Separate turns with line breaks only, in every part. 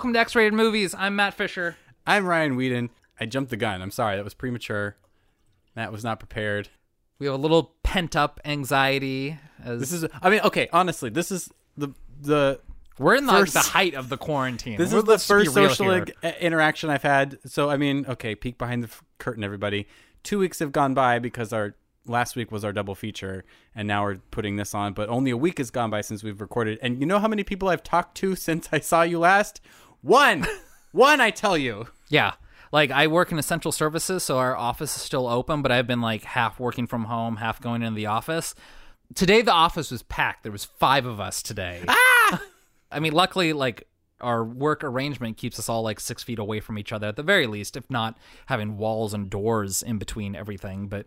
welcome to X Rated Movies. I'm Matt Fisher.
I'm Ryan Whedon. I jumped the gun. I'm sorry. That was premature. Matt was not prepared.
We have a little pent up anxiety. As
This is. I mean, okay. Honestly, this is the the.
we're in the,
first-
the height of the quarantine.
This
We're-
is the first social ig- interaction I've had. So I mean, okay, peek behind the f- curtain, everybody. Two weeks have gone by because our last week was our double feature, and now we're putting this on. But only a week has gone by since we've recorded. And you know how many people I've talked to since I saw you last? One, one. I tell you.
Yeah. Like I work in essential services, so our office is still open, but I've been like half working from home, half going into the office. Today the office was packed. There was five of us today. Ah! I mean, luckily, like our work arrangement keeps us all like six feet away from each other at the very least, if not having walls and doors in between everything. But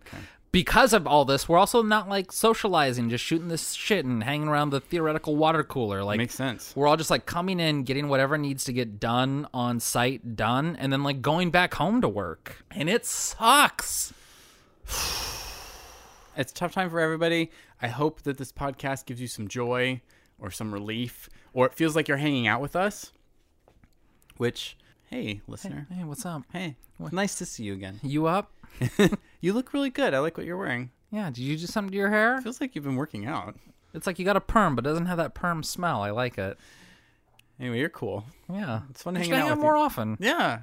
because of all this, we're also not like socializing, just shooting this shit and hanging around the theoretical water cooler. Like
Makes sense.
we're all just like coming in, getting whatever needs to get done on site done, and then like going back home to work. And it sucks.
It's a tough time for everybody. I hope that this podcast gives you some joy or some relief, or it feels like you're hanging out with us. Which, hey, listener,
Hey, what's up?
hey, nice to see you again.
You up?
You look really good. I like what you're wearing.
Yeah, did you do something to your hair?
Feels like you've been working out.
It's like you got a perm, but it doesn't have that perm smell. I like it.
Anyway, you're cool.
Yeah.
It's fun hanging
hang
out
out more
you.
often.
Yeah,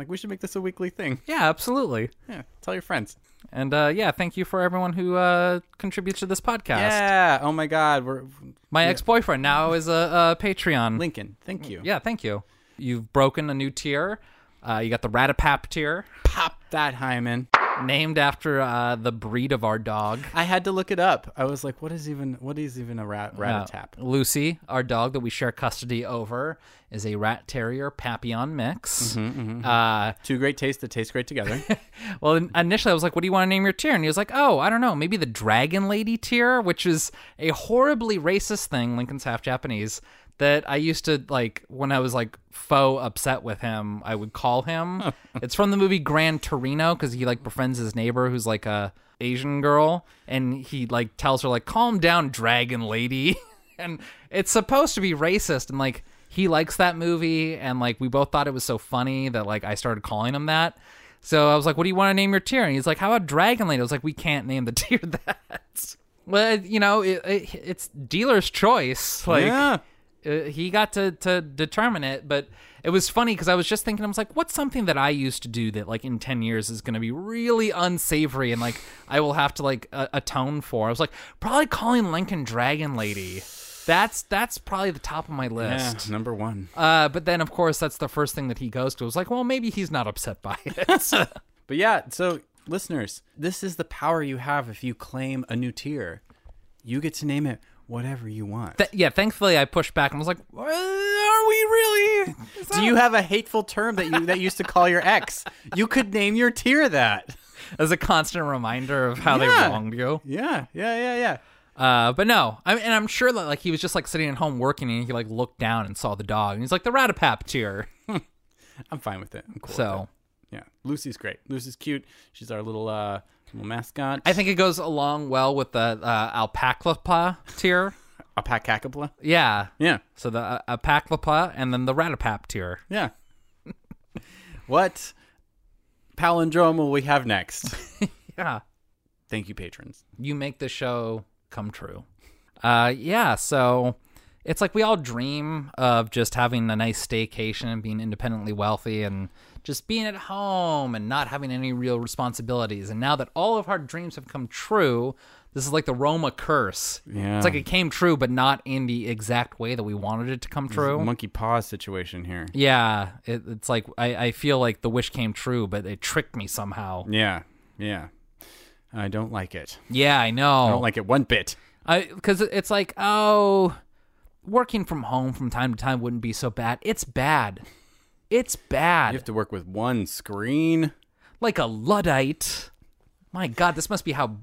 like we should make this a weekly thing.
Yeah, absolutely.
Yeah, tell your friends.
And uh, yeah, thank you for everyone who uh, contributes to this podcast.
Yeah. Oh my God, we're
My ex-boyfriend now is a, a Patreon.
Lincoln. Thank you.
Yeah, thank you. You've broken a new tier. Uh, you got the Ratapap tier,
Pop that hymen.
Named after uh, the breed of our dog.
I had to look it up. I was like, what is even what is even a rat rat tap?
Lucy, our dog that we share custody over, is a rat terrier papillon mix.
Mm-hmm,
Uh,
Two great tastes that taste great together.
well, initially I was like, "What do you want to name your tier?" And he was like, "Oh, I don't know, maybe the Dragon Lady tier, which is a horribly racist thing. Lincoln's half Japanese." That I used to like when I was like faux upset with him, I would call him. it's from the movie Gran Torino because he like befriends his neighbor who's like a Asian girl, and he like tells her like, "Calm down, Dragon Lady," and it's supposed to be racist, and like he likes that movie, and like we both thought it was so funny that like I started calling him that. So I was like, "What do you want to name your tier?" And he's like, "How about Dragon Lady?" I was like, "We can't name the tier that." Well, you know, it, it, it's dealer's choice. Like,
yeah.
Uh, he got to to determine it but it was funny because i was just thinking i was like what's something that i used to do that like in 10 years is going to be really unsavory and like i will have to like uh, atone for? I was like probably calling lincoln dragon lady. That's that's probably the top of my
Yeah,
list.
number one.
uh, but then of course that's the first thing that he goes to. I was like well maybe he's not upset by it.
But yeah, so listeners, this is the power you have if you claim a new tier. You get to name it whatever you want.
Th- yeah thankfully i pushed back and was like "Uh, are we really
Do you have a hateful term that you that you used to call your ex? You could name your tier that.
as a constant reminder of how
Yeah.
they wronged you
Yeah, yeah, yeah, yeah.
Uh, but no, I mean, and I'm sure that like he was just like sitting at home working, and he like looked down and saw the dog, and he's like the Ratapap tier.
I'm fine with it. I'm cool. with
So
yeah, Lucy's great. Lucy's cute. She's our little uh little mascot.
I think it goes along well with the uh, Alpaclapa tier.
a pacacapla.
Yeah.
Yeah,
So the uh, Alpaclapa and then the Ratapap tier.
yeah. what palindrome will we have next?
Yeah.
Thank you, patrons.
You make the show come true. Uh, yeah. So it's like we all dream of just having a nice staycation and being independently wealthy and just being at home and not having any real responsibilities. And now that all of our dreams have come true, this is like the Roma curse.
Yeah.
It's like it came true, but not in the exact way that we wanted it to come true.
Monkey paw situation here.
yeah. It, it's like I, I feel like the wish came true, but it tricked me somehow.
Yeah, yeah. I don't like it.
Yeah, I know.
I don't like it one bit.
I because it's like oh, working from home from time to time wouldn't be so bad. It's bad. It's bad.
You have to work with one screen.
like a luddite. My God, this must be how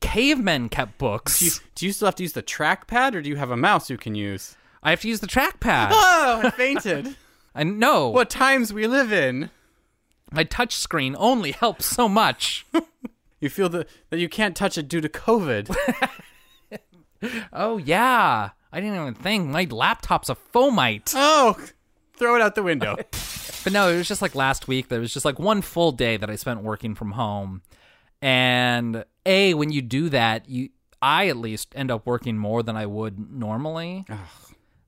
cavemen kept books.
Do you, do you still have to use the trackpad, or do you have a mouse you can use?
I have to use the trackpad.
Oh, I fainted.
I know
what times we live in.
my touch screen only helps so much.
You feel that that you can't touch it due to COVID.
oh yeah, I didn't even think my laptop's a fomite.
oh, throw it out the window.
But no, it was just like last week. There was just like one full day that I spent working from home, and a when you do that, you I at least end up working more than I would normally,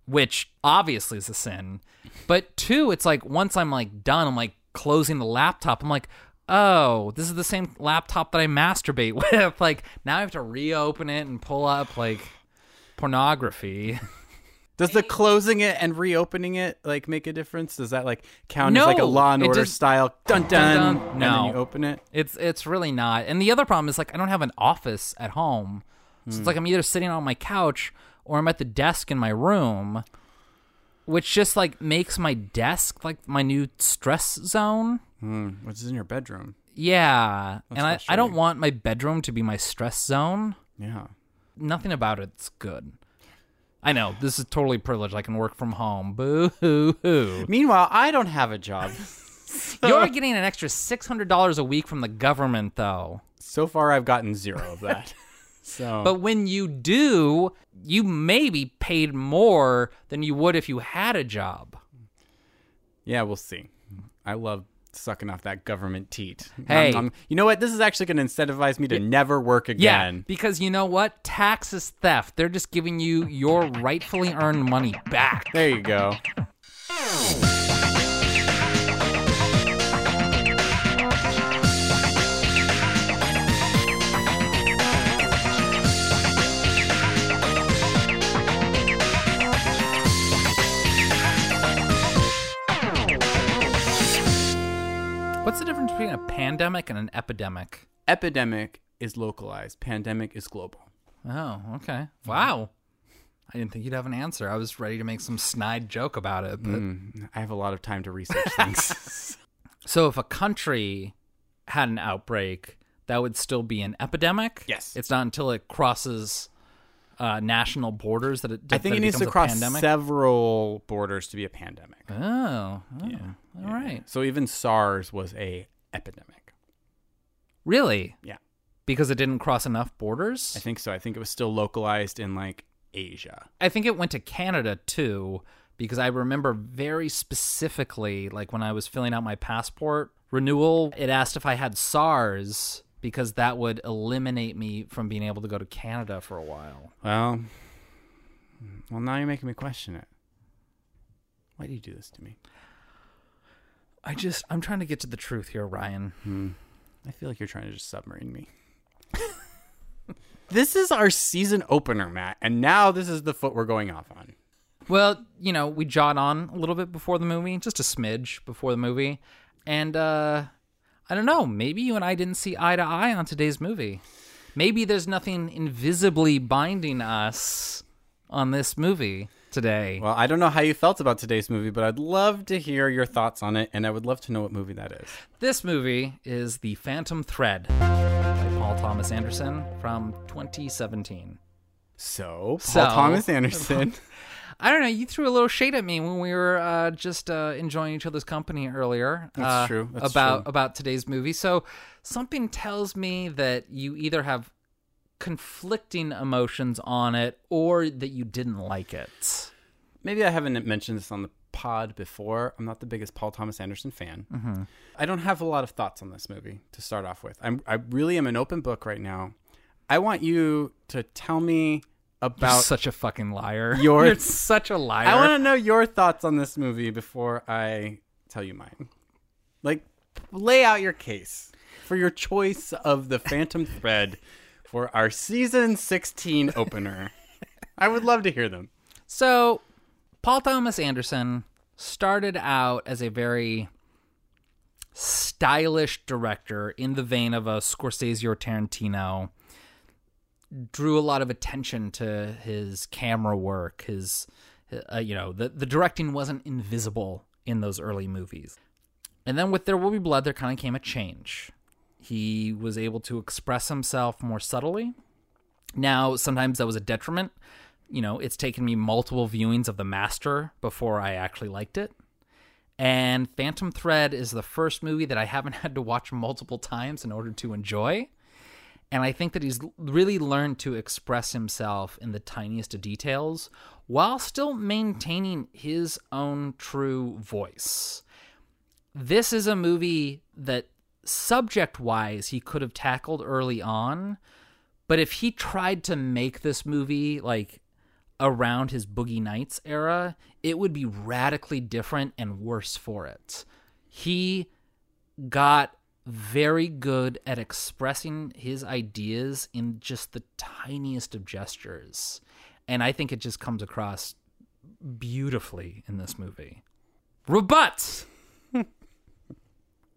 which obviously is a sin. But two, it's like once I'm like done, I'm like closing the laptop. I'm like, oh, this is the same laptop that I masturbate with. like now I have to reopen it and pull up like pornography.
Does the closing it and reopening it like make a difference? Does that like count as like a Law and Order
just-
style dun dun?
Dun, dun. No.
you open it.
It's it's really not. And the other problem is like I don't have an office at home. So it's like I'm either sitting on my couch or I'm at the desk in my room, which just like makes my desk like my new stress zone.
Hmm. is in your bedroom?
Yeah. and I, I don't want my bedroom to be my stress zone.
Yeah.
Nothing about it's good. I know, this is totally privileged. I can work from home. Boo hoo hoo.
Meanwhile, I don't have a job.
You're getting an extra $600 a week from the government, though.
so far, I've gotten zero of that. so,
But when you do, you may be paid more than you would if you had a job.
yeah, we'll see. I love sucking off that government teat.
Hey.
Nom, nom. you know what? This is actually going to incentivize me to never work again.
Yeah, because you know what? Tax is theft. They're just giving you your rightfully earned money back.
There you go.
Pandemic and an epidemic?
Epidemic is localized. Pandemic is global.
Oh, okay. Wow. I didn't think you'd have an answer. I was ready to make some snide joke about it. But...
I have a lot of time to research things.
So if a country had an outbreak, that would still be an epidemic?
Yes.
It's not until it crosses uh, national borders that it does.
I think
that
it needs to
a
cross
pandemic?
several borders to be a pandemic.
Oh, oh. all right.
So even SARS was a epidemic.
Really?
Yeah.
Because it didn't cross enough borders?
I think so. I think it was still localized in like Asia.
I think it went to Canada too, because I remember very specifically, like when I was filling out my passport renewal, it asked if I had SARS because that would eliminate me from being able to go to Canada for a while.
Well, well, now you're making me question it. Why do you do this to me?
I just, I'm trying to get to the truth here, Ryan. Hmm.
I feel like you're trying to just submarine me. this is our season opener, Matt, and now this is the foot we're going off on.
Well, you know, we jot on a little bit before the movie, just a smidge before the movie. And uh I don't know, maybe you and I didn't see eye to eye on today's movie. Maybe there's nothing invisibly binding us on this movie today.
Well, I don't know how you felt about today's movie, but I'd love to hear your thoughts on it, and I would love to know what movie that is.
This movie is The Phantom Thread by Paul Thomas Anderson from 2017.
So, Paul
So-
Thomas Anderson.
I don't know. You threw a little shade at me when we were uh, just uh, enjoying each other's company earlier.
That's
uh,
true. That's
about
true.
about today's movie. So something tells me that you either have conflicting emotions on it or that you didn't like it.
Maybe I haven't mentioned this on the pod before. I'm not the biggest Paul Thomas Anderson fan.
Mm-hmm.
I don't have a lot of thoughts on this movie to start off with. I'm, I really am an open book right now. I want you to tell me
You're
about.
such a fucking liar.
Your-
You're such a liar.
I want to know your thoughts on this movie before I tell you mine. Like, lay out your case for your choice of the Phantom Thread for our season 16 opener. I would love to hear them.
So, Paul Thomas Anderson started out as a very stylish director in the vein of a Scorsese or Tarantino. Drew a lot of attention to his camera work. His, uh, you know, the the directing wasn't invisible in those early movies. And then with There Will Be Blood, there kind of came a change. He was able to express himself more subtly. Now, sometimes that was a detriment. You know, it's taken me multiple viewings of The Master before I actually liked it. And Phantom Thread is the first movie that I haven't had to watch multiple times in order to enjoy. And I think that he's really learned to express himself in the tiniest of details while still maintaining his own true voice. This is a movie that subject wise he could have tackled early on, but if he tried to make this movie like around his Boogie Nights era, it would be radically different and worse for it. He got very good at expressing his ideas in just the tiniest of gestures. And I think it just comes across beautifully in this movie. Rebut!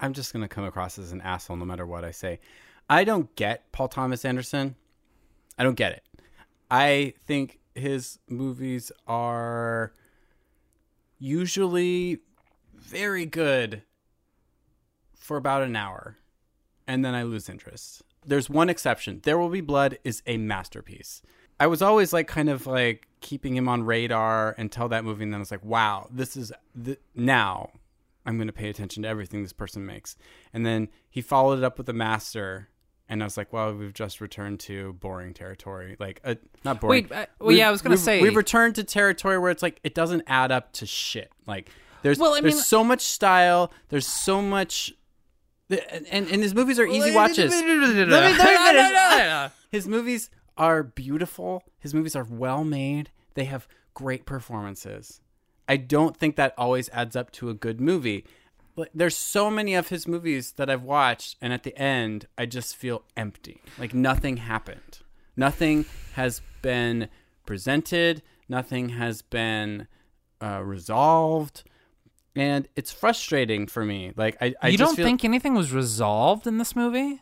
I'm just going to come across as an asshole no matter what I say. I don't get Paul Thomas Anderson. I don't get it. I think his movies are usually very good for about an hour and then I lose interest. There's one exception. There Will Be Blood is a masterpiece. I was always like kind of like keeping him on radar until that movie and then I was like, wow, this is now I'm going to pay attention to everything this person makes. And then he followed it up with The Master and I was like, well, we've just returned to boring territory. Like, uh, not boring.
Wait, uh, well, yeah, I was gonna say-
we've returned to territory where it's like it doesn't add up to shit. Like, there's
Well, I
there's
mean-
so much style. There's so much, and and his movies are easy watches. Let me- let me finish. His movies are beautiful. His movies are well made. They have great performances. I don't think that always adds up to a good movie. Like, There's so many of his movies that I've watched, and at the end, I just feel empty. Like nothing happened. Nothing has been presented. Nothing has been uh, resolved, and it's frustrating for me. Like I, I
you don't
feel,
think anything was resolved in this movie?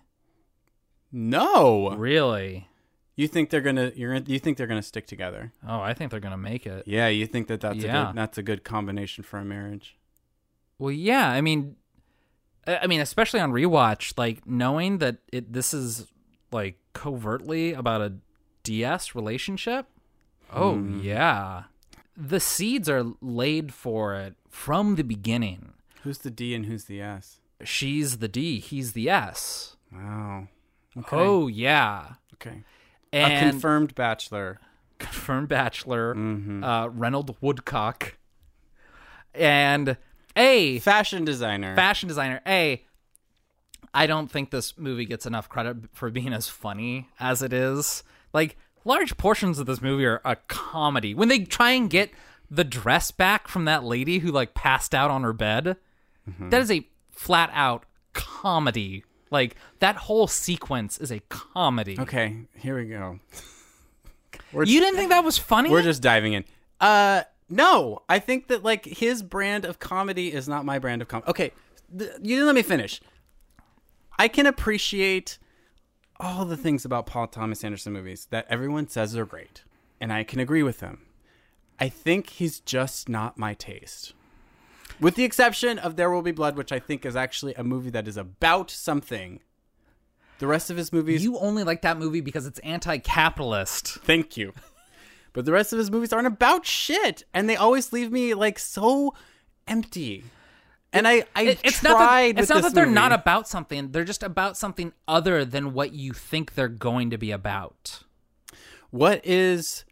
no.
Really?
You think they're gonna? You're you think they're gonna stick together?
Oh, I think they're gonna make it.
Yeah, you think that that's a good that's a good combination for a marriage.
Well, yeah. I mean, I I mean, especially on rewatch, like knowing that it this is like covertly about a DS relationship. Oh
Hmm.
yeah, the seeds are laid for it from the beginning.
Who's the D and who's the S?
She's the D, he's the S.
Wow. Okay.
Oh yeah,
okay.
And
a confirmed bachelor.
confirmed bachelor,
Mm-hmm.
uh, Reynold Woodcock, and a
Fashion designer.
fashion designer. A, I don't think this movie gets enough credit for being as funny as it is. Like large portions of this movie are a comedy. When they try and get the dress back from that lady who like passed out on her bed, that is a flat out comedy. Like that whole sequence is a comedy.
okay, here we go. we're,
You didn't think that was funny?
we're just diving in. Uh, no, I think that like his brand of comedy is not my brand of comedy. Okay, th- you didn't let me finish. I can appreciate all the things about Paul Thomas Anderson movies that everyone says are great, and I can agree with them. I think he's just not my taste. With the exception of There Will Be Blood, which I think is actually a movie that is about something. The rest of his movies
you only like that movie because it's anti-capitalist.
Thank you. But the rest of his movies aren't about shit, and they always leave me like so empty. And I, I
It- it's
tried.
not that, it's not that they're
movie.
not about something they're just about something other than what you think they're going to be about
What is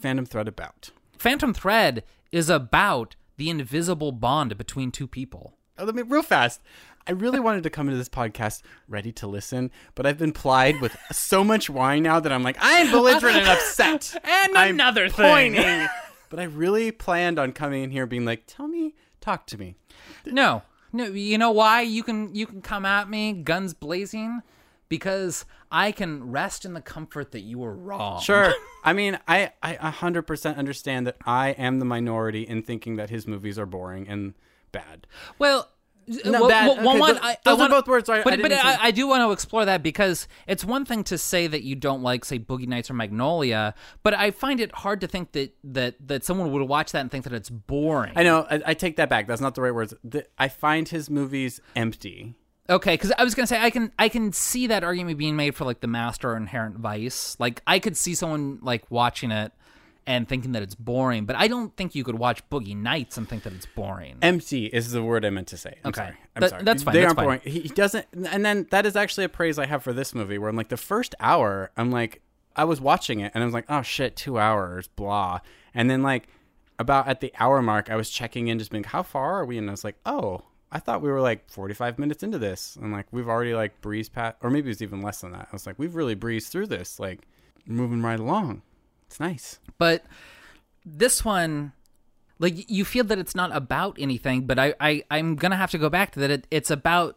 Phantom Thread about?
phantom thread is about the invisible bond between two people
Oh, let me real fast. I really wanted to come into this podcast ready to listen, but I've been plied with so much wine now that I'm like, I am belligerent and upset.
And
I'm
another thing.
but I really planned on coming in here being like, tell me, talk to me.
no no you know why you can you can come at me guns blazing because i can rest in the comfort that you were wrong
Sure. I mean, I, I 100% understand that I am the minority in thinking that his movies are boring and bad.
Well,
No,
well,
bad.
well,
Okay,
one,
th-
I,
those
I
are both words I-
but
I
but I. I do want to explore that because it's one thing to say that you don't like, say, Boogie Nights or Magnolia, but I find it hard to think that that that someone would watch that and think that it's boring.
I know. I, I take that back. That's not the right words. The, I find his movies empty.
Okay, because I was gonna say I can I can see that argument being made for like the Master or Inherent Vice. Like I could see someone like watching it and thinking that it's boring. But I don't think you could watch Boogie Nights and think that it's boring.
Empty is the word I meant to say. I'm
Okay.
sorry. I'm
That-
sorry.
that's fine,
They
that's
aren't
fine.
boring. He he doesn't, and then that is actually a praise I have for this movie, where I'm like the first hour, I'm like, I was watching it and I was like, oh shit, two hours, blah, and then like about at the hour mark, I was checking in, just being, how far are we? And I was like, oh. I thought we were like 45 minutes into this, and like we've already like breezed past, or maybe it was even less than that. I was like, we've really breezed through this, like moving right along. It's nice.
but this one like you feel that it's not about anything but i, I i'm gonna have to go back to that it, it's about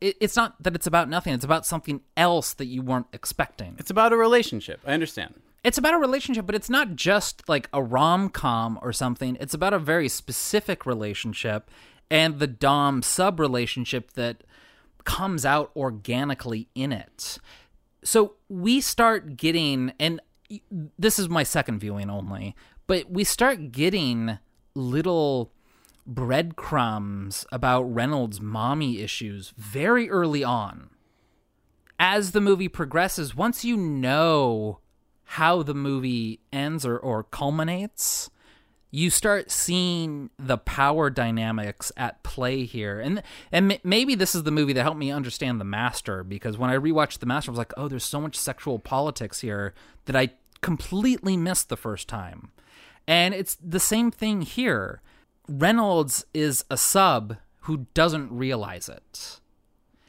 it, it's not that it's about nothing it's about something else that you weren't expecting
It's about a relationship. I understand.
it's about a relationship but it's not just like a rom-com or something it's about a very specific relationship and the dom sub relationship that comes out organically in it. So we start getting and this is my second viewing only but we start getting little breadcrumbs about reynolds mommy issues very early on. As the movie progresses once you know how the movie ends or, or culminates you start seeing the power dynamics at play here. And and m- maybe this is the movie that helped me understand the master because when i rewatched the master i was like oh there's so much sexual politics here that i completely missed the first time. And it's the same thing here. Reynolds is a sub who doesn't realize it.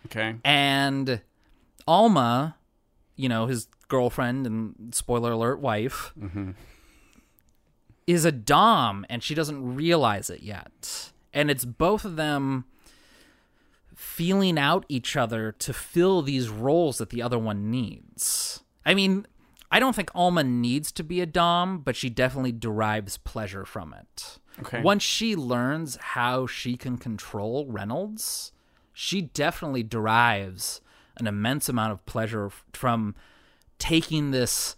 Okay.
and Alma, you know, his girlfriend and spoiler alert wife, mm-hmm. Is a dom and she doesn't realize it yet. And it's both of them feeling out each other to fill these roles that the other one needs. I mean, I don't think Alma needs to be a dom, but she definitely derives pleasure from it.
Okay.
Once she learns how she can control Reynolds, she definitely derives an immense amount of pleasure from taking this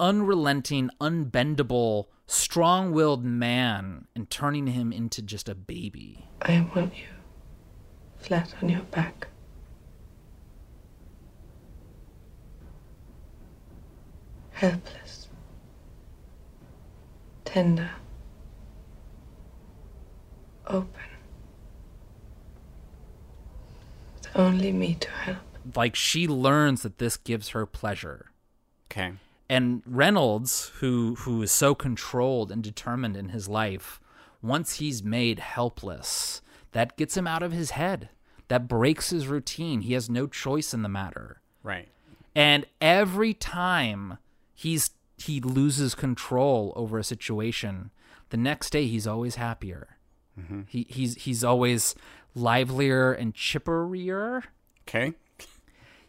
unrelenting, unbendable, strong willed man and turning him into just a baby.
I want you flat on your back. Helpless. Tender. Open. With only me to help.
Like she learns that this gives her pleasure.
Okay.
And Reynolds, who who is so controlled and determined in his life, once he's made helpless, that gets him out of his head. That breaks his routine. He has no choice in the matter.
Right.
And every time he's he loses control over a situation, the next day he's always happier. Mm-hmm. He he's he's always livelier and chipperier.
Okay.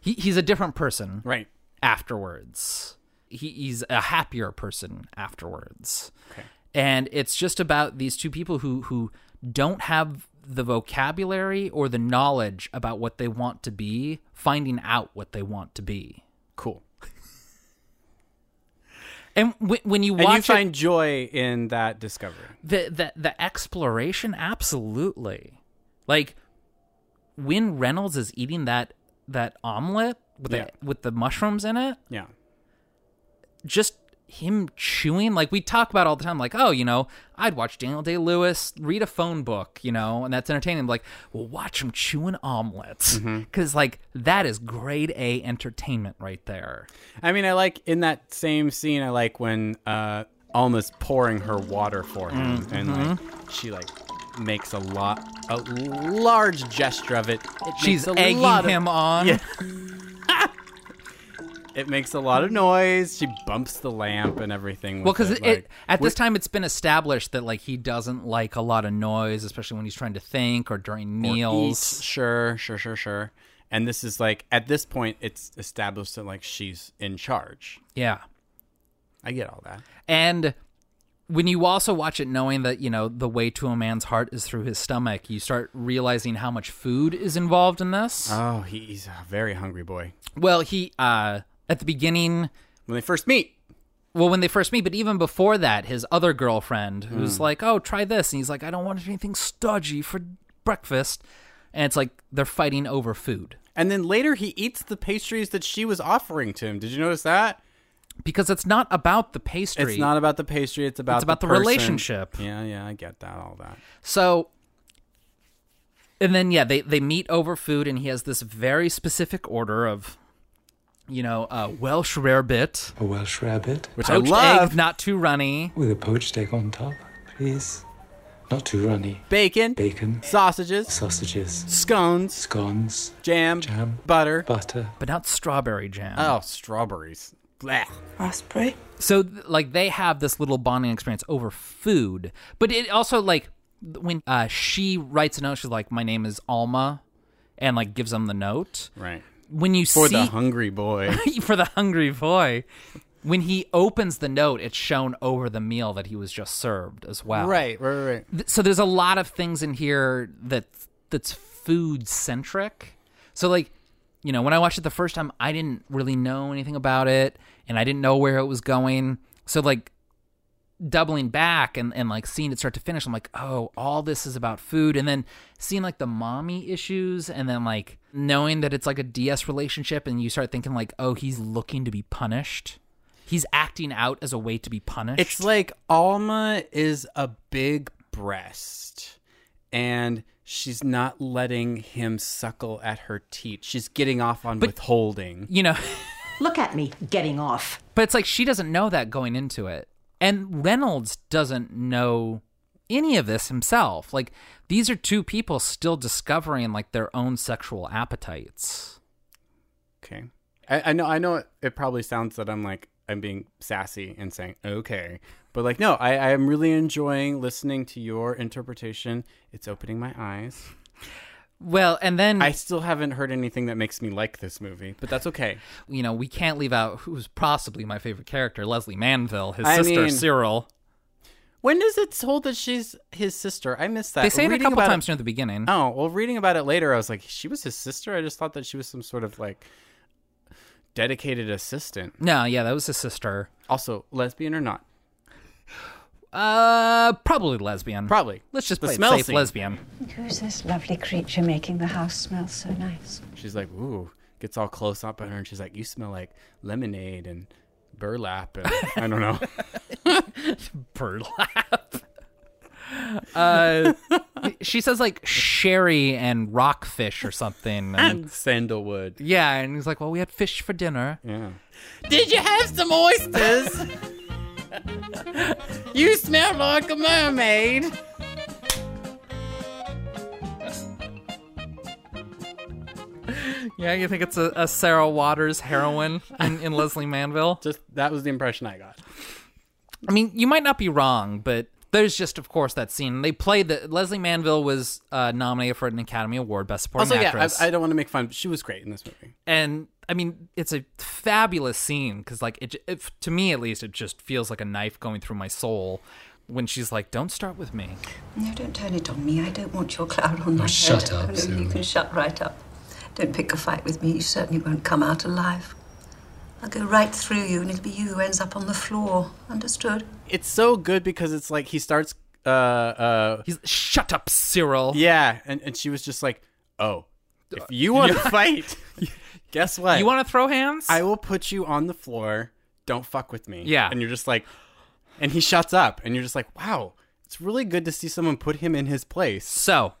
He he's a different person
Right.
afterwards. He, he's a happier person afterwards.
Okay.
And it's just about these two people who who don't have the vocabulary or the knowledge about what they want to be, finding out what they want to be.
Cool.
And when, when you
And
watch
you
it,
find joy in that discovery.
the the the exploration absolutely like when reynolds is eating that that omelet with
Yeah.
the with the mushrooms in it
Yeah.
Just him chewing like we talk about all the time like oh you know i'd watch daniel day-lewis read a phone book you know and that's entertaining like well watch him chewing omelets mm-hmm. because like that is grade a entertainment right there
I mean, I like in that same scene. I like when uh, Alma's pouring her water for him, mm, and mm-hmm. like she like makes a lot, a large gesture of it. it
she's egging
of-
him on
Yeah. It makes a lot of noise. She bumps the lamp and everything.
Well, because
like-
at this time it's been established that like he doesn't like a lot of noise, especially when he's trying to think or during
or
meals.
eat. Sure, sure, sure, sure. And this is like at this point, it's established that like she's in charge.
Yeah,
I get all that.
and when you also watch it, knowing that you know the way to a man's heart is through his stomach, you start realizing how much food is involved in this.
Oh, he's a very hungry boy.
well, he uh at the beginning.
When they first meet,
Well, when they first meet, but even before that, his other girlfriend,
Hmm.
who's like, "Oh, try this," and he's like, "I don't want anything stodgy for breakfast," and it's like they're fighting over food.
and then later he eats the pastries that she was offering to him. Did you notice that?
because it's not about the pastry.
It's not about the pastry. It's about
It's about the
person.
relationship.
Yeah, yeah, I get that. All that.
So, and then yeah, they they meet over food, and he has this very specific order of, you know, uh, Welsh rarebit,
A Welsh rabbit
Which
poached
I love.
egg, not too runny.
with a poached egg on top, please. Not too runny.
Bacon,
Bacon,
sausages,
sausages,
scones,
scones,
jam,
Jam.
butter.
butter.
but not strawberry jam.
Oh, strawberries. Blech.
Raspberry.
So like they have this little bonding experience over food, but it also like when uh, she writes a note, she's like, "My name is Alma," and like gives them the note.
Right.
When you
For
see
the hungry boy.
for the hungry boy, when he opens the note, it's shown over the meal that he was just served as well.
right, right, right.
So there's a lot of things in here that that's food centric. So like, you know, when I watched it the first time, I didn't really know anything about it, and I didn't know where it was going. So like, doubling back and, and like seeing it start to finish, I'm like, oh, all this is about food, and then seeing like the mommy issues, and then like knowing that it's like a DS relationship, and you start thinking like, oh, he's looking to be punished. He's acting out as a way to be punished.
It's like Alma is a big breast and she's not letting him suckle at her teat. She's getting off on but, withholding.
you know.
Look at me getting off.
But it's like she doesn't know that going into it. And Reynolds doesn't know any of this himself. Like these are two people still discovering like their own sexual appetites.
Okay. I, I know I know it, it probably sounds that I'm like I'm being sassy and saying okay. But like no, I, I am really enjoying listening to your interpretation. It's opening my eyes.
Well, and then
I still haven't heard anything that makes me like this movie, but that's okay.
you know, we can't leave out who's possibly my favorite character, Lesley Manville, his
I
sister
mean-
Cyril.
When is it told that she's his sister? I missed that.
They say it a couple times near the beginning.
Oh, well, reading about it later, I was like, she was his sister? I just thought that she was some sort of like dedicated assistant.
No, yeah, that was his sister.
Also, lesbian or not?
Uh, probably lesbian.
Probably.
Let's just
The
play it
smell
safe,
scene.
lesbian.
Who's this lovely creature making the house smell so nice?
She's like, ooh, gets all close up on her, and she's like, you smell like lemonade and burlap, and I don't know.
burlap. uh, she says like sherry and rockfish or something. And,
Sandalwood.
yeah, and he's like, "Well, we had fish for dinner."
Yeah. Did you have some oysters? you smell like a mermaid.
Yeah, you think it's a, a Sarah Waters heroine in, in Lesley Manville?
Just that was the impression I got.
I mean, you might not be wrong, but there's just, of course, that scene. They played that Lesley Manville was uh, nominated for an Academy Award, Best Supporting
Also, yeah,
Actress.
I, I don't want to make fun. But she was great in this movie.
and I mean, it's a fabulous scene because, like, it, it to me at least, it just feels like a knife going through my soul when she's like, "Don't start with me."
No, don't turn it on me. I don't want your cloud on my head.
shut up,
Oh, no, you can shut right up. Don't pick a fight with me. You certainly won't come out alive. I'll go right through you, and it'll be you who ends up on the floor. Understood?
It's so good because it's like he starts. Uh, uh,
He's shut up, Cyril.
yeah, and and she was just like, oh, if you want to fight, guess what?
You want to throw hands?
I will put you on the floor. Don't fuck with me.
Yeah.
And you're just like, and he shuts up, and you're just like, wow, it's really good to see someone put him in his place.
So,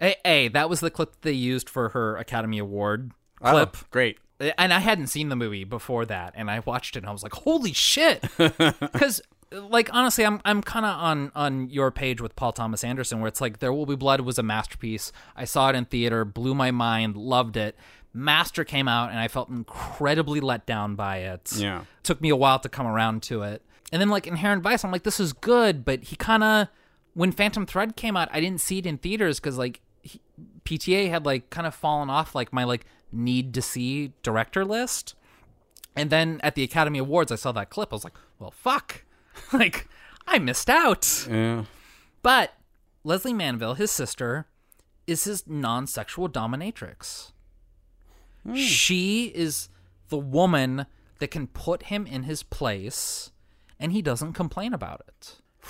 a, a that was the clip that they used for her Academy Award oh, clip.
Oh, great.
And I hadn't seen the movie before that, and I watched it and I was like, "Holy shit!" Because, like, honestly, I'm I'm kind of on on your page with Paul Thomas Anderson, where it's like, "There Will Be Blood" was a masterpiece. I saw it in theater, blew my mind, loved it. Master came out, and I felt incredibly let down by it.
Yeah.
took me a while to come around to it. And then like Inherent Vice, I'm like, this is good, but he kind of when Phantom Thread came out, I didn't see it in theaters because like he, PTA had like kind of fallen off like my like need to see director list. And then at the Academy Awards, I saw that clip. I was like, well, fuck, like I missed out.
Yeah.
But Lesley Manville, his sister, is his non-sexual dominatrix. Hmm. She is the woman that can put him in his place, and he doesn't complain about it.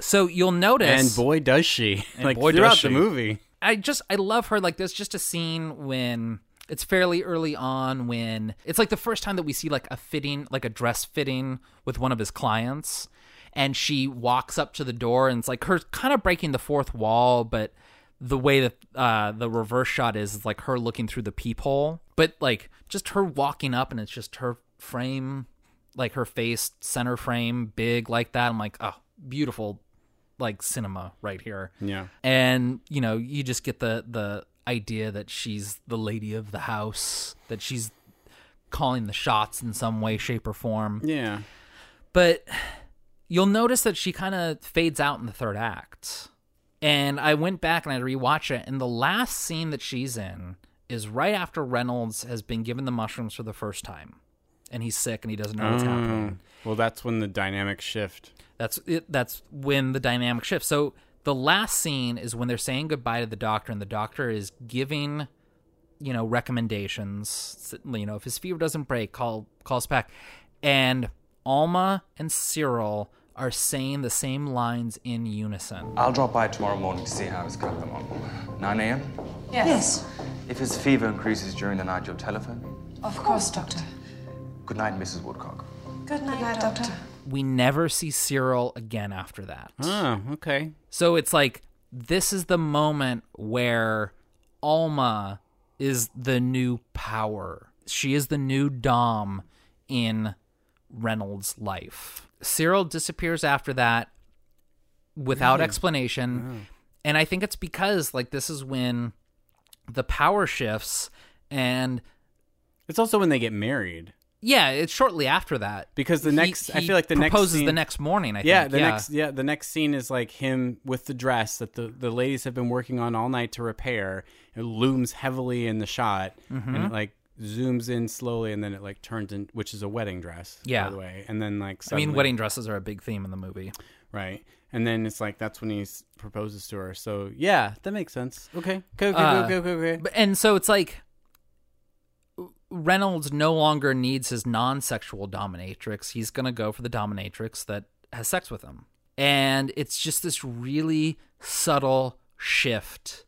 So you'll notice,
And boy, does she!
And
like
boy, does
throughout
she.
the movie.
I just I love her. Like there's just a scene when It's fairly early on when it's like the first time that we see like a fitting, like a dress fitting with one of his clients. And she walks up to the door and it's like her kind of breaking the fourth wall, but the way that uh, the reverse shot is, is like her looking through the peephole. But like just her walking up and it's just her frame, like her face center frame, big like that. I'm like, oh, beautiful, like cinema right here
Yeah.
and you know you just get the the idea that she's the lady of the house that she's calling the shots in some way shape or form
Yeah.
but you'll notice that she kind of fades out in the third act and i went back and i rewatched it and the last scene that she's in is right after reynolds has been given the mushrooms for the first time and he's sick and he doesn't know what's mm. happening
Well, that's when the dynamic shift.
that's it. That's when the dynamic shift. So the last scene is when they're saying goodbye to the doctor, and the doctor is giving, you know, recommendations. You know, if his fever doesn't break, call call us back. And Alma and Cyril are saying the same lines in unison.
I'll drop by tomorrow morning to see how he's got them on. 9 a.m.?
Yes.
If his fever increases during the night, you'll telephone me.
Of course, Doctor.
Good night, Mrs. Woodcock.
Good night, Doctor.
We never see Cyril again after that.
Oh, okay.
So it's like this is the moment where Alma is the new power. She is the new Dom in Reynolds' life. Cyril disappears after that without explanation. And I think it's because like this is when the power shifts and
It's also when they get married.
yeah, it's shortly after that.
Because the
He-
next- I feel like the next
proposes the next morning. I
Yeah,
think.
the next yeah, the next scene is like him with the dress that the, the ladies have been working on all night to repair. It looms heavily in the shot
Mm-hmm.
and it like zooms in slowly and then it like turns in which is a wedding dress,
Yeah.
by the way. And then like
I mean, wedding dresses are a big theme in the movie.
Right. And then it's like that's when he proposes to her. So yeah, that makes sense. Okay. Okay, okay,
Uh,
okay, okay, okay.
And so it's like Reynolds no longer needs his non-sexual dominatrix. He's to go for the dominatrix that has sex with him. And it's just this really subtle shift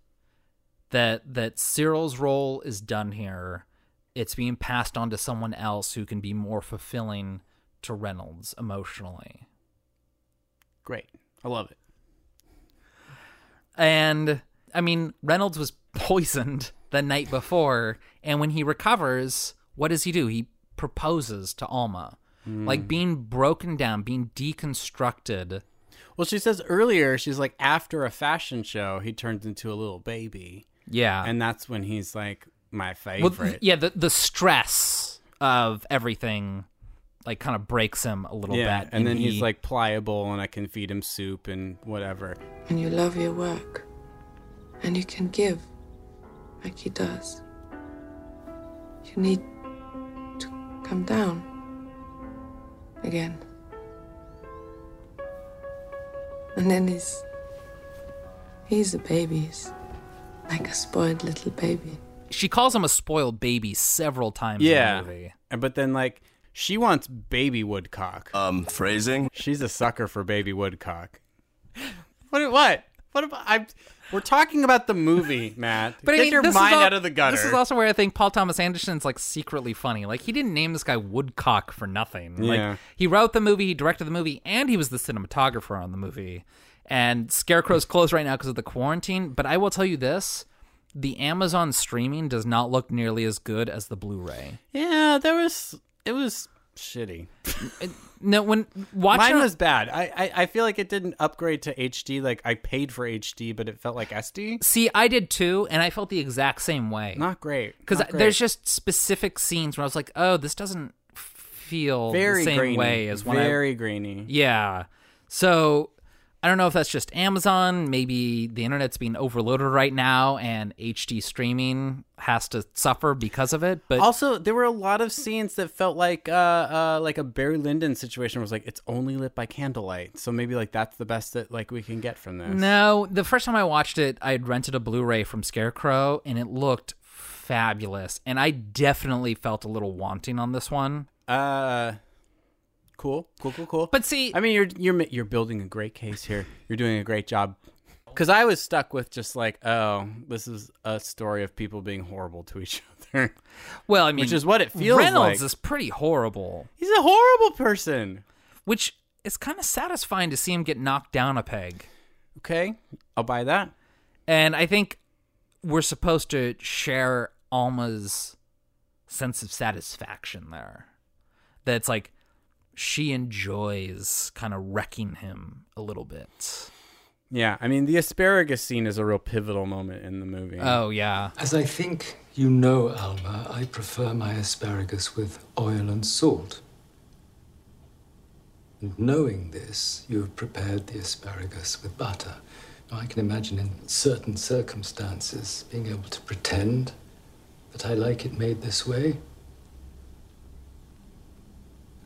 that that Cyril's role is done here. It's being passed on to someone else who can be more fulfilling to Reynolds emotionally.
Great. I love it.
And I mean, Reynolds was poisoned the night before, and when he recovers, what does he do? He proposes to Alma. Hmm. Like being broken down, being deconstructed.
Well, she says earlier, she's like, after a fashion show, he turns into a little baby.
Yeah.
And that's when he's like, my
well,
favorite.
th- yeah, the the stress of everything like kind of breaks him a little
Yeah,
bit.
and then
he-
he's like pliable, and I can feed him soup and whatever.
And you love your work. And you can give like he does. You need to come down again. And then he's. He's a baby. He's like a spoiled little baby.
She calls him a spoiled baby several times
Yeah,
in the movie.
And- but then like she wants baby woodcock.
Um, phrasing?
She's a sucker for baby woodcock. What? What? What about? I. We're talking about the movie, Matt.
But
Get
I mean,
your
this
mind
is al-
out of the gutter.
This is also where I think Paul Thomas Anderson's like secretly funny. Like he didn't name this guy Woodcock for nothing.
Yeah.
Like he wrote the movie, he directed the movie, and he was the cinematographer on the movie. And Scarecrow's closed right now because of the quarantine. But I will tell you this: the Amazon streaming does not look nearly as good as the Blu-ray.
yeah, there was. It was shitty.
No, when watching
Mine was bad. I, I I feel like it didn't upgrade to HD. Like I paid for HD, but it felt like SD.
see, I did too, and I felt the exact same way.
Not great.
because there's just specific scenes where I was like, "Oh, this doesn't feel
very
the same
grainy.
way as when I
very grainy.
Yeah. So I don't know if that's just Amazon. Maybe the internet's being overloaded right now and HD streaming has to suffer because of it. But
Also, there were a lot of scenes that felt like uh, uh like a Barry Lyndon situation. Where it was like it's only lit by candlelight, so maybe like that's the best that like we can get from this.
no, the first time I watched it, I had rented a Blu ray from Scarecrow and it looked fabulous. And I definitely felt a little wanting on this one.
Uh, cool, cool, cool, cool.
But see,
I mean, you're you're you're building a great case here. You're doing a great job. Because I was stuck with just like, oh, this is a story of people being horrible to each other.
Well, I mean,
Which is what it feels
Reynolds
like.
is pretty horrible,
He's a horrible person.
which is kind of satisfying to see him get knocked down a peg.
Okay, I'll buy that.
And I think we're supposed to share Alma's sense of satisfaction there. That it's like she enjoys kind of wrecking him a little bit.
Yeah, I mean, the asparagus scene is a real pivotal moment in the movie.
Oh, yeah.
As I think you know, Alma, I prefer my asparagus with oil and salt. And knowing this, you have prepared the asparagus with butter. Now, I can imagine in certain circumstances being able to pretend that I like it made this way.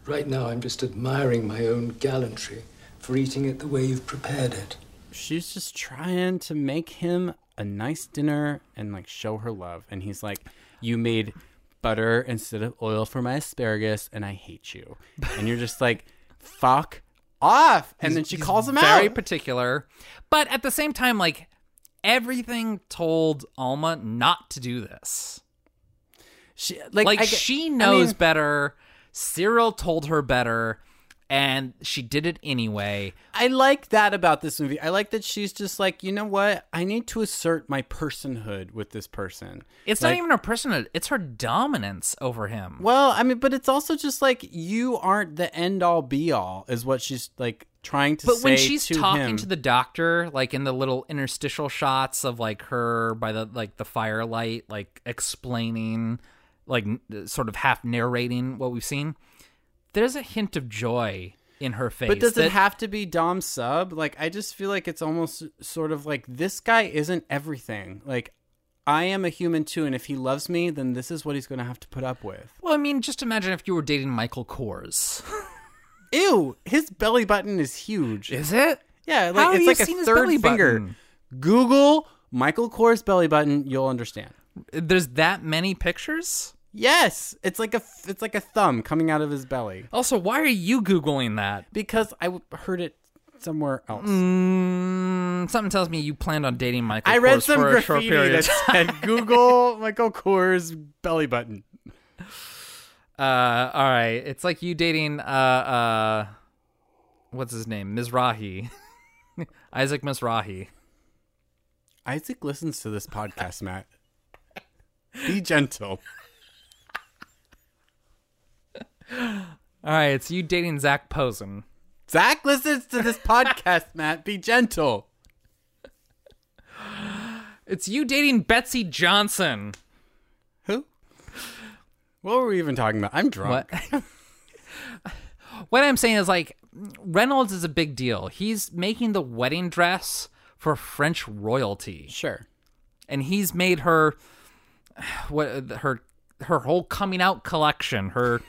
Right now, I'm just admiring my own gallantry for eating it the way you've prepared it.
She's just trying to make him a nice dinner and like show her love. And he's like, You made butter instead of oil for my asparagus, and I hate you. And you're just like, Fuck off. And then she calls him
very
out.
Very particular. But at the same time, like, everything told Alma not to do this.
She,
Like,
I get-
she
I
knows
mean,
better. Cyril told her better, and she did it anyway.
I like that about this movie. I like that she's just like, you know what? I need to assert my personhood with this person.
It's
Like-
not even her personhood; it's her dominance over him.
Well, I mean, but it's also just like you aren't the end all be all, is what she's like trying to
but when she's
to
talking
him.
to the doctor, like in the little interstitial shots of like her by the like the firelight, like explaining, like uh, sort of half narrating what we've seen, there's a hint of joy in her face.
But does
that-
it have to be Dom sub? Like, I just feel like it's almost sort of like this guy isn't everything. Like, I am a human too, and if he loves me, then this is what he's going to have to put up with.
Well, I mean, just imagine if you were dating Michael Kors.
Ew, his belly button is huge.
Is it?
Yeah, like
How have
it's
you
like a
seen his
third
belly
finger.
button?
Google Michael Kors belly button, you'll understand.
There's that many pictures.
Yes, it's like a it's like a thumb coming out of his belly.
Also, why are you googling that?
Because I w- heard it somewhere else.
Mm, something tells me you planned on dating Michael.
I read
Kors
some
for a short
graffiti
period.
that said Google Michael Kors belly button.
Uh, all right. It's like you dating uh uh, what's his name? Mizrahi, Isaac Mizrahi.
Isaac listens to this podcast, Matt. Be gentle.
All right, it's you dating Zac Posen.
Zach listens to this podcast, Matt. Be gentle.
It's you dating Betsey Johnson.
Who? What were we even talking about? I'm drunk.
What? what I'm saying is like Reynolds is a big deal. He's making the wedding dress for French royalty.
Sure.
and he's made her what her her whole coming out collection, her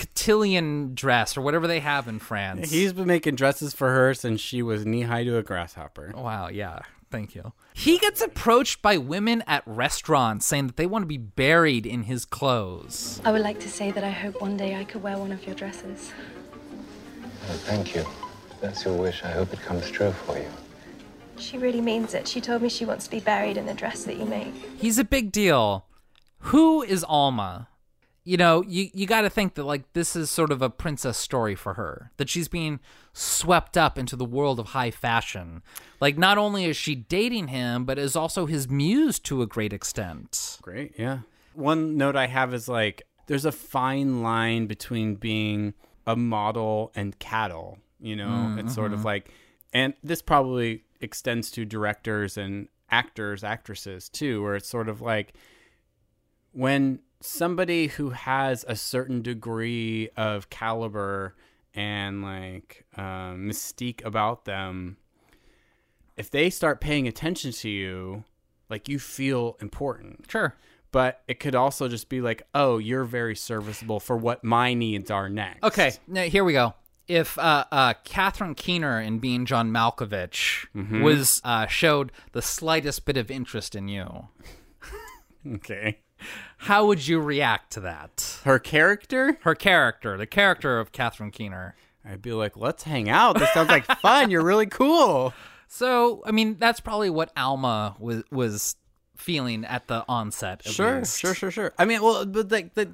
cotillion dress or whatever they have in France.
He's been making dresses for her since she was knee high to a grasshopper.
wow, yeah. Thank you. He gets approached by women at restaurants saying that they want to be buried in his clothes.
I would like to say that I hope one day I could wear one of your dresses.
Oh, thank you. If that's your wish, I hope it comes true for you.
She really means it. She told me she wants to be buried in the dress that you make.
He's a big deal. Who is Alma? You know, you, you got to think that, like, this is sort of a princess story for her, that she's being swept up into the world of high fashion. Like, not only is she dating him, but is also his muse to a great extent.
Great, yeah. One note I have is like there's a fine line between being a model and cattle, you know? Mm, it's sort of mm-hmm. like and this probably extends to directors and actors, actresses too, where it's sort of like when somebody who has a certain degree of caliber and like um, mystique about them, if they start paying attention to you, like you feel important.
Sure.
But it could also just be like, oh, you're very serviceable for what my needs are next.
Okay, now here we go. If uh, uh, Catherine Keener in being John Malkovich was uh, showed the slightest bit of interest in you,
Okay.
How would you react to that?
Her character,
Her character, the character of Catherine Keener.
I'd be like, let's hang out. This sounds like fun. You're really cool.
So, I mean, that's probably what Alma was was feeling at the onset. at
Sure,
least.
sure, sure, sure. I mean, well, but like that,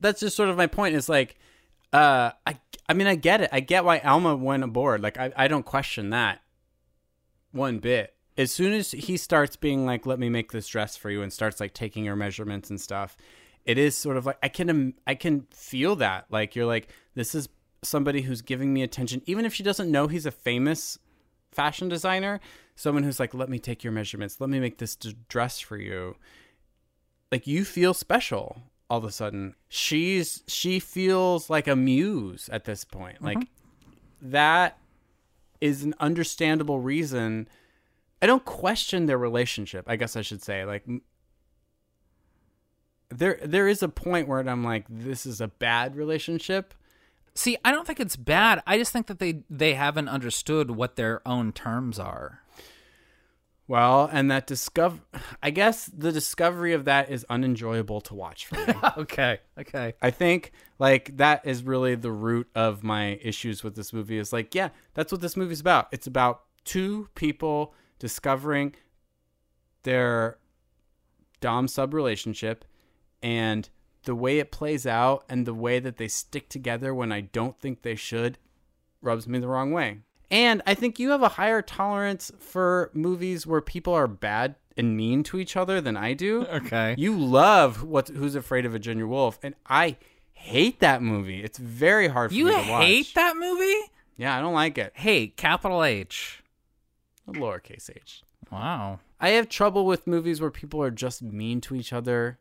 that's just sort of my point. Is like, uh, I, I mean, I get it. I get why Alma went aboard. Like, I, I don't question that one bit. As soon as he starts being like, "Let me make this dress for you," and starts like taking her measurements and stuff, it is sort of like I can, um, I can feel that. Like, you're like, this is somebody who's giving me attention, even if she doesn't know he's a famous fashion designer. Someone who's like, "Let me take your measurements. Let me make this d- dress for you." like you feel special all of a sudden she's she feels like a muse at this point like mm-hmm. that is an understandable reason i don't question their relationship i guess i should say like there there is a point where i'm like this is a bad relationship
See, I don't think it's bad. I just think that they they haven't understood what their own terms are.
well and that discover i guess the discovery of that is unenjoyable to watch for me
okay. Okay.
I think like that is really the root of my issues with this movie is like, yeah, that's what this movie's about. It's about two people discovering their dom sub relationship and the way it plays out and the way that they stick together when I don't think they should rubs me the wrong way. And I think you have a higher tolerance for movies where people are bad and mean to each other than I do.
Okay.
You love what Who's Afraid of Virginia Woolf, and I hate that movie. It's very hard for
You
me to watch.
You hate that movie?
Yeah, I don't like it.
Hate, capital H.
Lowercase h.
Wow.
I have trouble with movies where people are just mean to each other.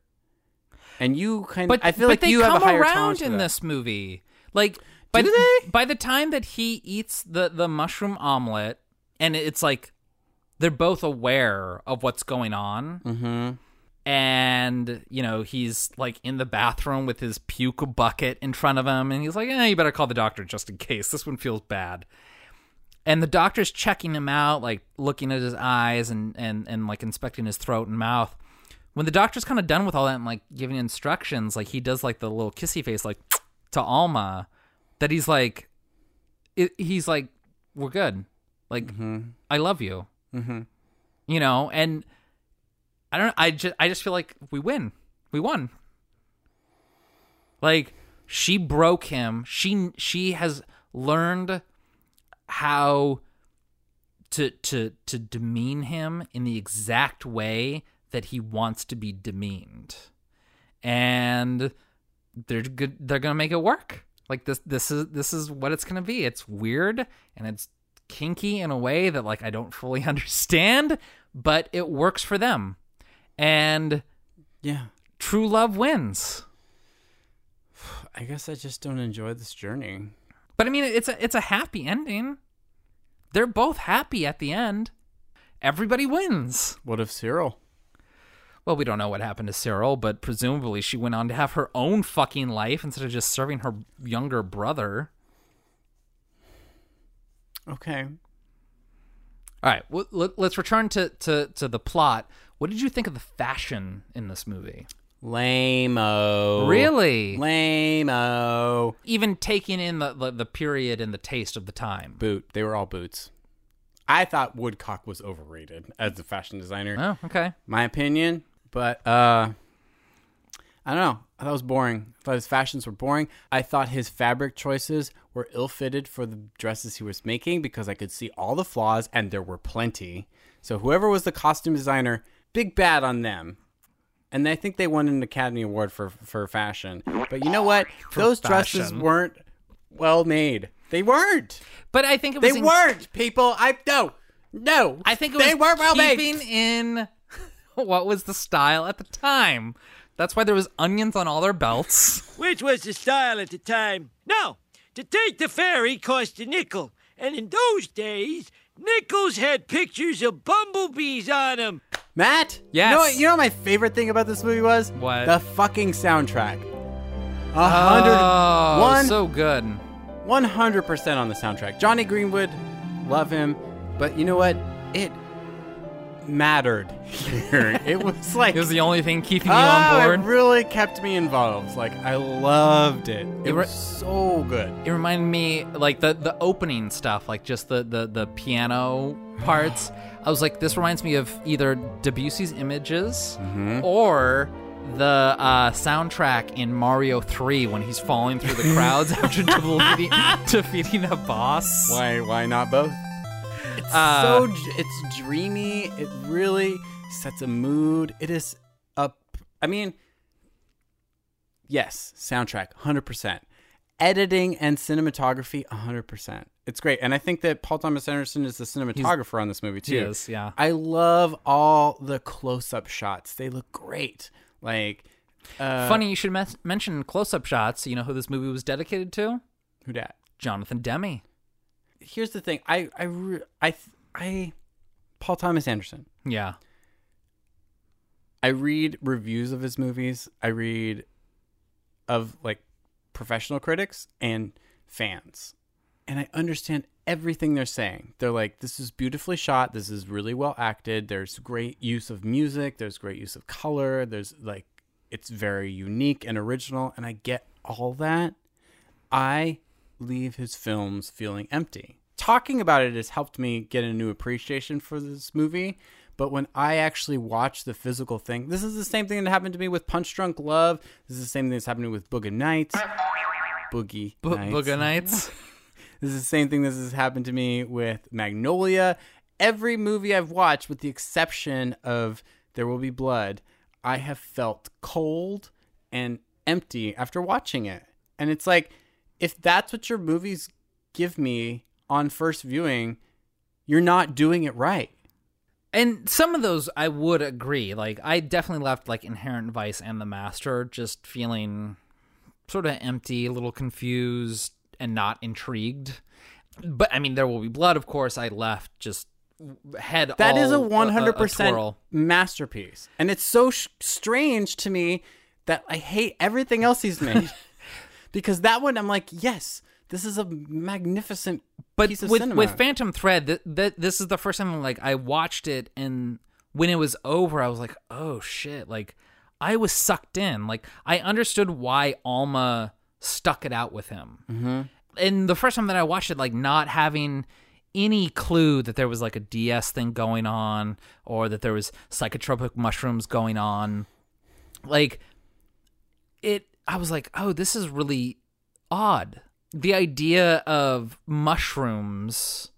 And you kind of,
But
I feel
but
like
they
you
come
have a higher
around
tolerance for
in this movie. Like by
Do
the,
they?
by the time that he eats the the mushroom omelet, and it's like they're both aware of what's going on.
Mm-hmm.
And you know he's like in the bathroom with his puke bucket in front of him, and he's like, "Eh, you better call the doctor just in case. This one feels bad." And the doctor's checking him out, like looking at his eyes and and and like inspecting his throat and mouth. When the doctor's kind of done with all that and like giving instructions, like he does like the little kissy face, like to Alma, that he's like, it, he's like, we're good, like I love you,
Mm-hmm.
you know, and I don't, I just, I just feel like we win, we won. Like she broke him. She she has learned how to to to demean him in the exact way that he wants to be demeaned. And they're good they're going to make it work. Like this this is this is what it's going to be. It's weird and it's kinky in a way that like I don't fully understand, but it works for them. And
Yeah.
true love wins.
I guess I just don't enjoy this journey.
But I mean, it's a it's a happy ending. They're both happy at the end. Everybody wins.
What if Cyril?
Well, we don't know what happened to Cyril, but presumably she went on to have her own fucking life instead of just serving her younger brother.
Okay.
All right, well, let- let's return to, to, to the plot. What did you think of the fashion in this movie?
Lame-o.
Really?
Lame-o.
Even taking in the, the, the period and the taste of the time.
Boot. They were all boots. I thought Woodcock was overrated as a fashion designer.
Oh, okay.
My opinion. But uh I don't know. I thought it was boring. I thought his fashions were boring. I thought his fabric choices were ill fitted for the dresses he was making because I could see all the flaws and there were plenty. So whoever was the costume designer, big bad on them. And I think they won an Academy Award for for fashion. But you know what? Those dresses weren't well made. They weren't.
But I think it was
They
in-
weren't, people. I no. No.
I think it was
they weren't well made.
keeping in what was the style at the time. That's why there was onions on all their belts.
Which was the style at the time? No, to take the ferry cost a nickel, and in those days, nickels had pictures of bumblebees on them.
Matt?
Yes.
You know, what, you know what my favorite thing about this movie was?
What?
The fucking soundtrack. A hundred,
Oh,
one,
so good.
100% on the soundtrack. Jonny Greenwood, love him. But you know what? It mattered here. it was like
It was the only thing keeping you
Ah,
on board.
It really kept me involved. Like I loved it. It,
It re-
was so good.
It reminded me like the the opening stuff, like just the the the piano parts. I was like, this reminds me of either Debussy's Images
Mm-hmm.
or the uh, soundtrack in Mario Three when he's falling through the crowds after defeating, defeating a boss.
Why why not both? It's
Uh,
so it's dreamy. It really sets a mood. It is up. I mean, yes, soundtrack, hundred percent. Editing and cinematography, hundred percent. It's great, and I think that Paul Thomas Anderson is the cinematographer on this movie too.
He is, yeah.
I love all the close-up shots. They look great. Like, uh,
Funny you should mes- mention close-up shots. You know who this movie was dedicated to?
Who dat?
Jonathan Demme.
Here's the thing. I I I I Paul Thomas Anderson.
Yeah.
I read reviews of his movies. I read of like professional critics and fans. And I understand everything they're saying. They're like, this is beautifully shot. This is really well acted. There's great use of music. There's great use of color. There's like, it's very unique and original. And I get all that. I leave his films feeling empty. Talking about it has helped me get a new appreciation for this movie. But when I actually watch the physical thing, this is the same thing that happened to me with Punch Drunk Love. This is the same thing that's happening with Boogie Nights. Boogie
Bo-
Nights.
Boogie Nights.
This is the same thing that has happened to me with Magnolia. Every movie I've watched, with the exception of There Will Be Blood, I have felt cold and empty after watching it. And it's like, if that's what your movies give me on first viewing, you're not doing it right.
And some of those I would agree. Like I definitely left like Inherent Vice and The Master just feeling sort of empty, a little confused, and not intrigued. But I mean, There Will Be Blood, of course. I left just head.
That is a
uh,
one hundred percent
twirl.
masterpiece, and it's so sh- strange to me that I hate everything else he's made. because that one, I'm like, yes, this is a magnificent
But
piece of
with
cinema.
with Phantom Thread, that that this is the first time I'm like I watched it, and when it was over, I was like, oh shit! Like I was sucked in. Like I understood why Alma stuck it out with him.
mm-hmm.
and the first time that I watched it, like not having any clue that there was like a DS thing going on or that there was psychotropic mushrooms going on, like it, I was like, oh, this is really odd. The idea of mushrooms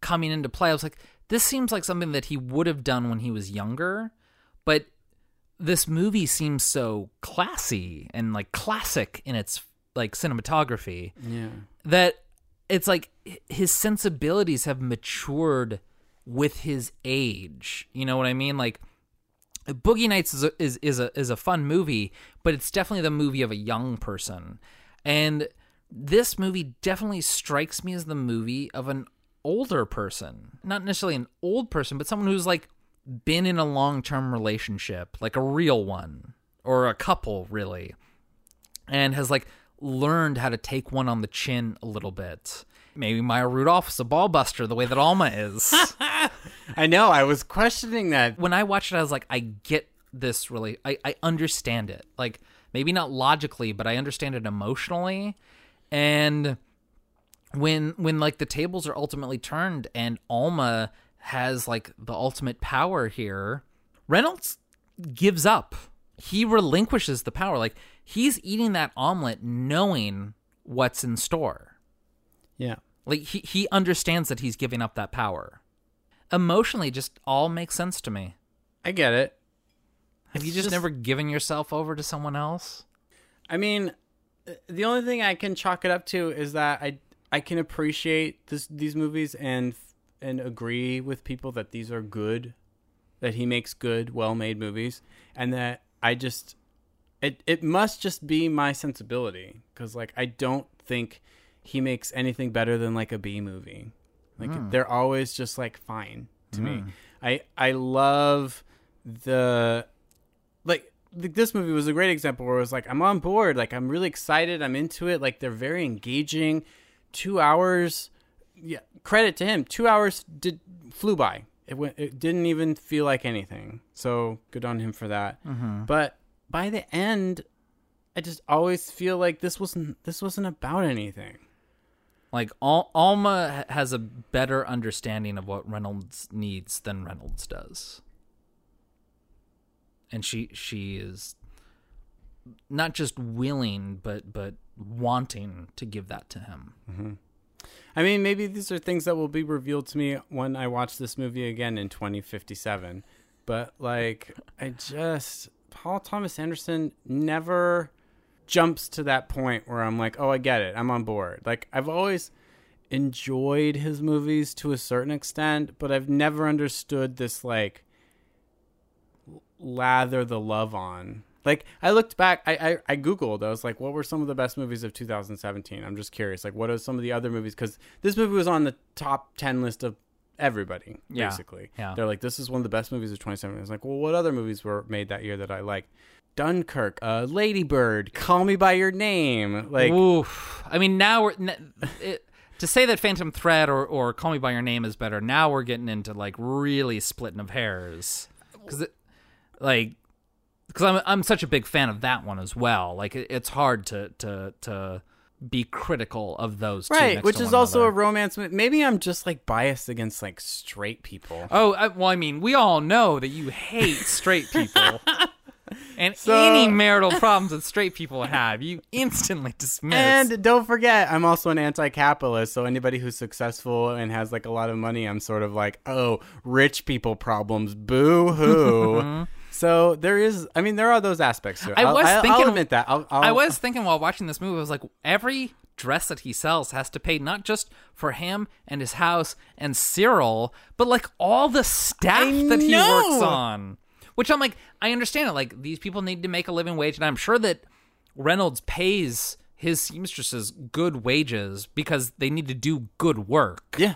coming into play, I was like, this seems like something that he would have done when he was younger, but this movie seems so classy and like classic in its like cinematography
Yeah.
that it's like his sensibilities have matured with his age. You know what I mean? Like Boogie Nights is a, is is a is a fun movie, but it's definitely the movie of a young person. And this movie definitely strikes me as the movie of an older person. Not necessarily an old person, but someone who's like been in a long-term relationship, like a real one or a couple really and has like learned how to take one on the chin a little bit. Maybe Maya Rudolph is a ball buster the way that Alma is.
I know. I was questioning that.
when I watched it, I was like, I get this really, I, I understand it. Like, maybe not logically, but I understand it emotionally. And when, when like the tables are ultimately turned and Alma has like the ultimate power here, Reynolds gives up. He relinquishes the power. Like, he's eating that omelet knowing what's in store.
Yeah.
Like he he understands that he's giving up that power. Emotionally, just all makes sense to me.
I get it.
Have you just,
just-
never given yourself over to someone else?
I mean, the only thing I can chalk it up to is that I I can appreciate this these movies and and agree with people that these are good, that he makes good, well-made movies, and that I just it it must just be my sensibility because like I don't think he makes anything better than like a B movie. Like
Mm.
they're always just like fine to me.
Mm.
I I love the like this movie was a great example where it was like I'm on board, like I'm really excited, I'm into it, like they're very engaging. Two hours, yeah, credit to him. Two hours did flew by. it went, it didn't even feel like anything. So good on him for that.
Mhm.
But by the end, I just always feel like this wasn't this wasn't about anything.
Like Al- Alma has a better understanding of what Reynolds needs than Reynolds does. And she she is not just willing but but wanting to give that to him.
hmm I mean, maybe these are things that will be revealed to me when I watch this movie again in 2057. But like, I just Paul Thomas Anderson never jumps to that point where I'm like, oh, I get it, I'm on board. Like, I've always enjoyed his movies to a certain extent, but I've never understood this like lather the love on. Like I looked back, I, I I googled. I was like, what were some of the best movies of 2017? I'm just curious. Like, what are some of the other movies? Because this movie was on the top 10 list of everybody,
Yeah.
basically.
Yeah.
They're like, this is one of the best movies of 2017. I was like, well, what other movies were made that year that I liked? Dunkirk, uh, Lady Bird, Call Me by Your Name. Like,
Oof. I mean, now we're n- it, to say that Phantom Thread or or Call Me by Your Name is better. Now we're getting into like really splitting of hairs because like because I'm I'm such a big fan of that one as well. Like it, it's hard to to to be critical of those two
right, which is also a romance. Maybe I'm just like biased against like straight people.
Oh, I, well, I mean, we all know that you hate straight people. And
So-
any marital problems that straight people have, you instantly dismiss.
And don't forget, I'm also an anti-capitalist. So anybody who's successful and has like a lot of money, I'm sort of like, oh, rich people problems, boo hoo. Mm-hmm. so there is, I mean, there are those aspects to it.
I was
I'll,
thinking.
I'll admit that. I'll, I'll,
I was thinking while watching this movie, I was like, every dress that he sells has to pay not just for him and his house and Cyril, but like all the staff
I
that he works on. Which I'm like, I understand it. Like these people need to make a living wage, and I'm sure that Reynolds pays his seamstresses good wages because they need to do good work.
Yeah.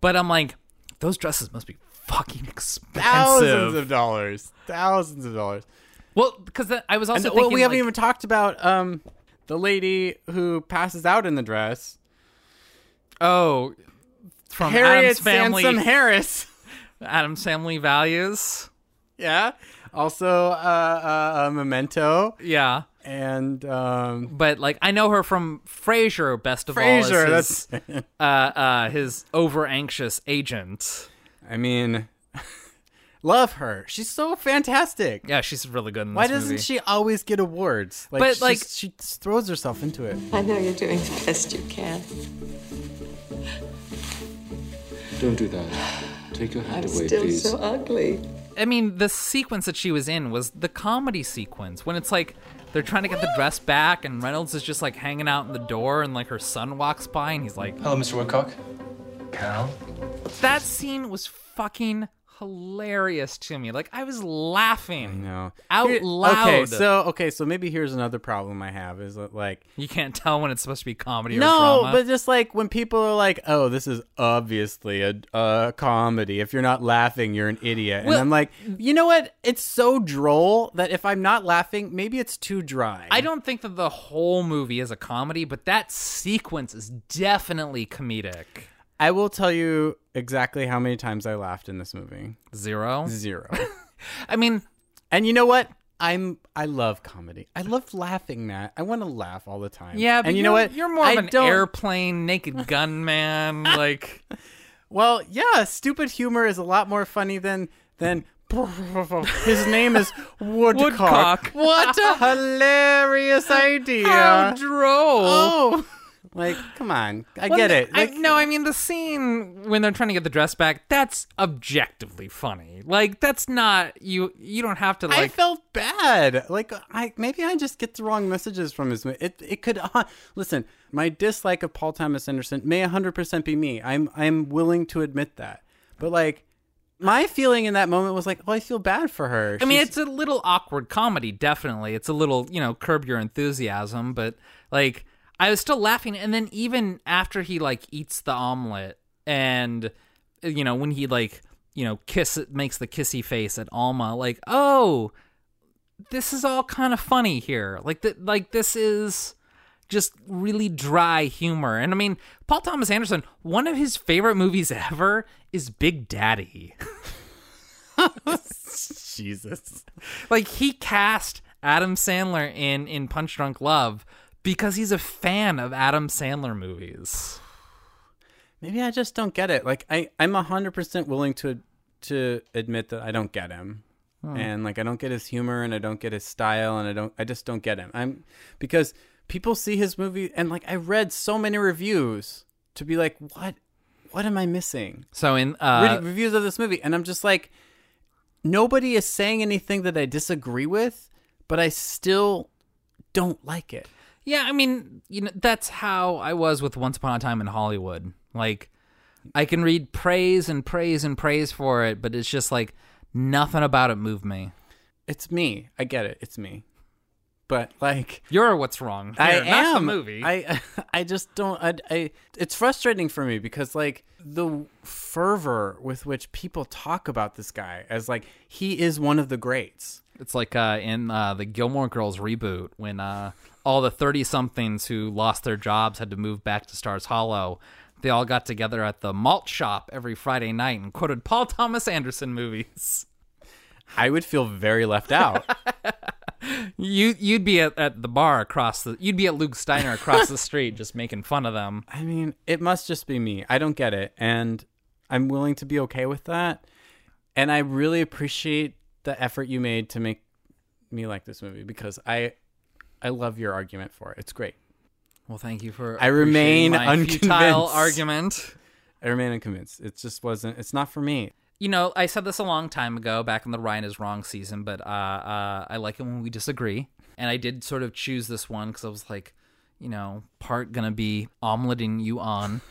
But I'm like, those dresses must be fucking expensive.
thousands of dollars, thousands of dollars.
Well, because I was also
And,
thinking,
well, we haven't
like-
even talked about um the lady who passes out in the dress.
Oh, from
Harriet
Addams Family.
Sansom Harris.
Addams Family Values.
Yeah. Also, uh, uh, uh, Memento.
Yeah.
And um,
But like I know her from Frasier, best of
Frasier,
all, as his,
that's-
uh, uh, his over anxious agent.
I mean, love her. She's so fantastic.
Yeah, she's really good in this
Why doesn't
movie.
she always get awards? Like,
But,
she's
like-
she throws herself into it.
I know you're doing the best you can.
Don't do that. Take your hand
I'm
away,
still
please.
so ugly.
I mean, the sequence that she was in was the comedy sequence when it's like they're trying to get the dress back, and Reynolds is just like hanging out in the door, and like her son walks by, and he's like,
Hello, Mr. Woodcock. Cal?
That scene was fucking hilarious to me. Like I was laughing
No.
out
Here-
loud.
Okay, so okay, so maybe here's another problem I have is that like
you can't tell when it's supposed to be comedy or
no, but just like when people are like, "Oh, this is obviously a, a comedy. If you're not laughing, you're an idiot." And I'm like, you know what? It's so droll that if I'm not laughing, maybe it's too dry.
I don't think that the whole movie is a comedy, but that sequence is definitely comedic.
I will tell you exactly how many times I laughed in this movie.
Zero.
Zero.
I mean,
and you know what? I'm I love comedy. I love laughing, Matt. I want to laugh all the time.
Yeah, but
and you know what?
You're more
I
of an
don't-
airplane naked gunman. like,
Well, yeah, stupid humor is a lot more funny than than. His name is Woodcock.
Woodcock.
What a hilarious idea!
how droll.
Oh, like come on, I
Well,
get
no,
it.
I, no, I mean the scene when they're trying to get the dress back. That's objectively funny. Like that's not you. You don't have to like...
I felt bad. Like I maybe I just get the wrong messages from his. It it could uh, listen. My dislike of Paul Thomas Anderson may 100% be me. I'm I'm willing to admit that. But like my feeling in that moment was like, "Oh, I feel bad for her."
I mean, it's a little awkward comedy. Definitely, it's a little you know curb your enthusiasm. But like, I was still laughing. And then even after he like eats the omelet, and you know when he like you know kiss makes the kissy face at Alma, like oh, this is all kind of funny here. Like that, like this is just really dry humor. And I mean, Paul Thomas Anderson, one of his favorite movies ever is Big Daddy.
Jesus.
Like he cast Adam Sandler in in Punch Drunk Love because he's a fan of Adam Sandler movies.
Maybe I just don't get it. Like I, I'm hundred percent willing to to admit that I don't get him,
Hmm.
and like I don't get his humor, and I don't get his style, and I don't, I just don't get him. I'm because people see his movie, and like I read so many reviews to be like, what, what am I missing?
So in uh,
Re- reviews of this movie, and I'm just like, nobody is saying anything that I disagree with, but I still don't like it.
Yeah, I mean, you know, that's how I was with Once Upon a Time in Hollywood. Like, I can read praise and praise and praise for it, but it's just like nothing about it moved me.
It's me. I get it. It's me. But like
You're what's wrong.
I
Here, not
am
the movie.
I I just don't. I, I it's frustrating for me because like the fervor with which people talk about this guy as like he is one of the greats.
It's like uh, in uh, the Gilmore Girls reboot when uh, all the 30 somethings who lost their jobs had to move back to Stars Hollow. They all got together at the malt shop every Friday night and quoted Paul Thomas Anderson movies.
I would feel very left out.
You you'd be at, at the bar across the you'd be at Luke's Diner across the street just making fun of them.
I mean, it must just be me. I don't get it, and I'm willing to be okay with that. And I really appreciate the effort you made to make me like this movie because I I love your argument for it. It's great.
Well, thank you for
I remain
appreciating my futile
unconvinced.
argument.
I remain unconvinced. It just wasn't. It's not for me.
You know, I said this a long time ago, back in the Ryan is Wrong season, but uh, uh, I like it when we disagree. And I did sort of choose this one because I was like, you know, part gonna be omeletting you on.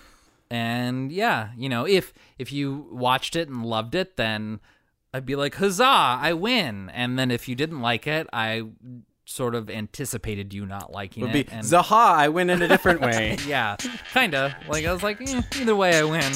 And yeah, you know, if if you watched it and loved it, then I'd be like, huzzah, I win. And then if you didn't like it, I sort of anticipated you not liking
Would
it.
be
and
Zaha. I win in a different way.
yeah, kind of. Like I was like, eh, either way, I win.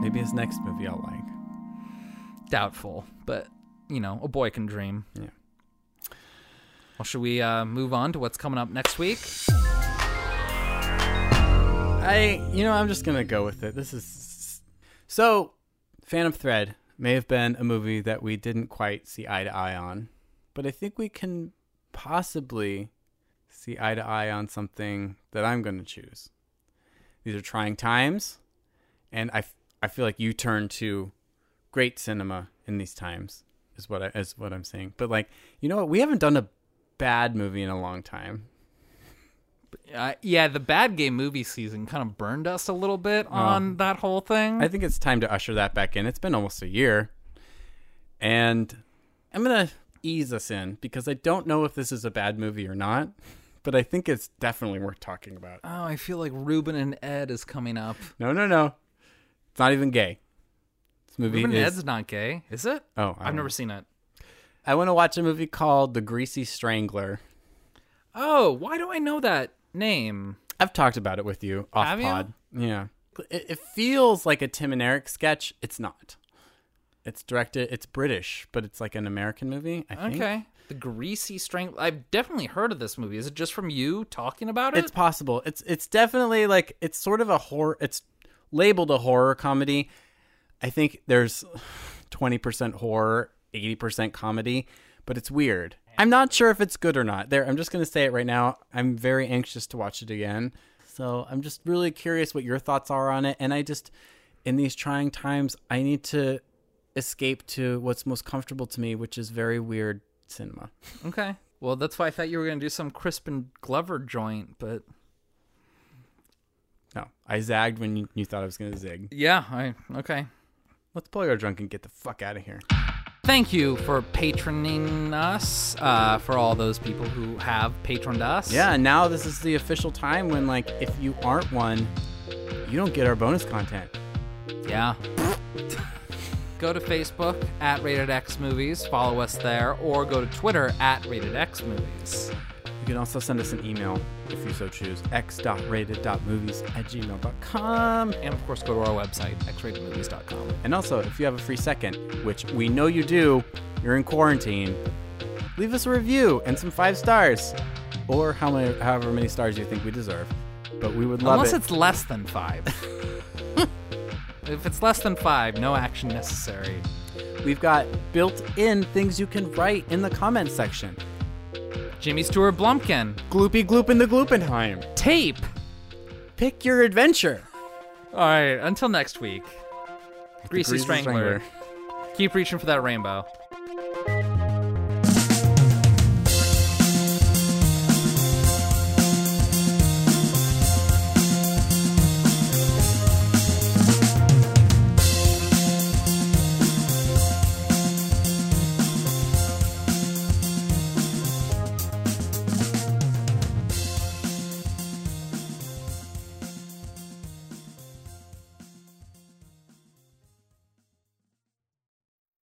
Maybe his next movie I'll like.
Doubtful, but you know, a boy can dream.
Yeah.
Well, should we uh, move on to what's coming up next week?
I, you know, I'm just gonna go with it. This is so. Phantom Thread may have been a movie that we didn't quite see eye to eye on, but I think we can possibly see eye to eye on something that I'm going to choose. These are trying times, and I, f- I feel like you turn to great cinema in these times is what I, is what I'm saying. But like, you know what? We haven't done a bad movie in a long time.
Uh, yeah, the bad game movie season kind of burned us a little bit on that whole thing.
I think it's time to usher that back in. It's been almost a year. And I'm going to ease us in because I don't know if this is a bad movie or not, but I think it's definitely worth talking about.
oh, I feel like Rubin and Ed is coming up.
No, no, no. It's not even gay. This movie
Rubin
is
Ed's not gay, is it?
Oh, I
I've never
know.
seen it.
I want to watch a movie called The Greasy Strangler.
Oh, why do I know that name?
I've talked about it with you off
Have you?
pod. Yeah. It, it feels like a Tim and Eric sketch. It's not. It's directed. It's British, but it's like an American movie. I think.
Okay. The Greasy Strangler. I've definitely heard of this movie. Is it just from you talking about it?
It's possible. It's it's definitely like it's sort of a horror. It's labeled a horror comedy. I think there's twenty percent horror, eighty percent comedy, but it's weird. I'm not sure if it's good or not. There, I'm just gonna say it right now. I'm very anxious to watch it again. So I'm just really curious what your thoughts are on it. And I just, in these trying times, I need to escape to what's most comfortable to me, which is very weird cinema.
Okay. Well, that's why I thought you were going to do some Crispin Glover joint, but
No, I zagged when you, you thought I was gonna zig.
yeah, I okay.
Let's pull our drunk and get the fuck out of here.
Thank you for patroning us. Uh, for all those people who have patroned us.
Yeah, and now this is the official time when, like, if you aren't one, you don't get our bonus content.
Yeah. go to Facebook at Rated X Movies, follow us there, or go to Twitter at Rated X Movies.
You can also send us an email if you so choose x.rated.movies at gmail.com.
And of course, go to our website, xratedmovies.com.
And also, if you have a free second, which we know you do, you're in quarantine, leave us a review and some five stars. Or how many, however many stars you think we deserve. But we would love it.
Unless
it.
it's less than five. if it's less than five, no action necessary.
We've got built in things you can write in the comments section.
Jimmy Stewart Blumpkin.
Gloopy Gloop in the Gloopenheim.
Tape.
Pick your adventure.
All right, until next week. Greasy,
Greasy
Strangler.
Strangler.
Keep reaching for that rainbow.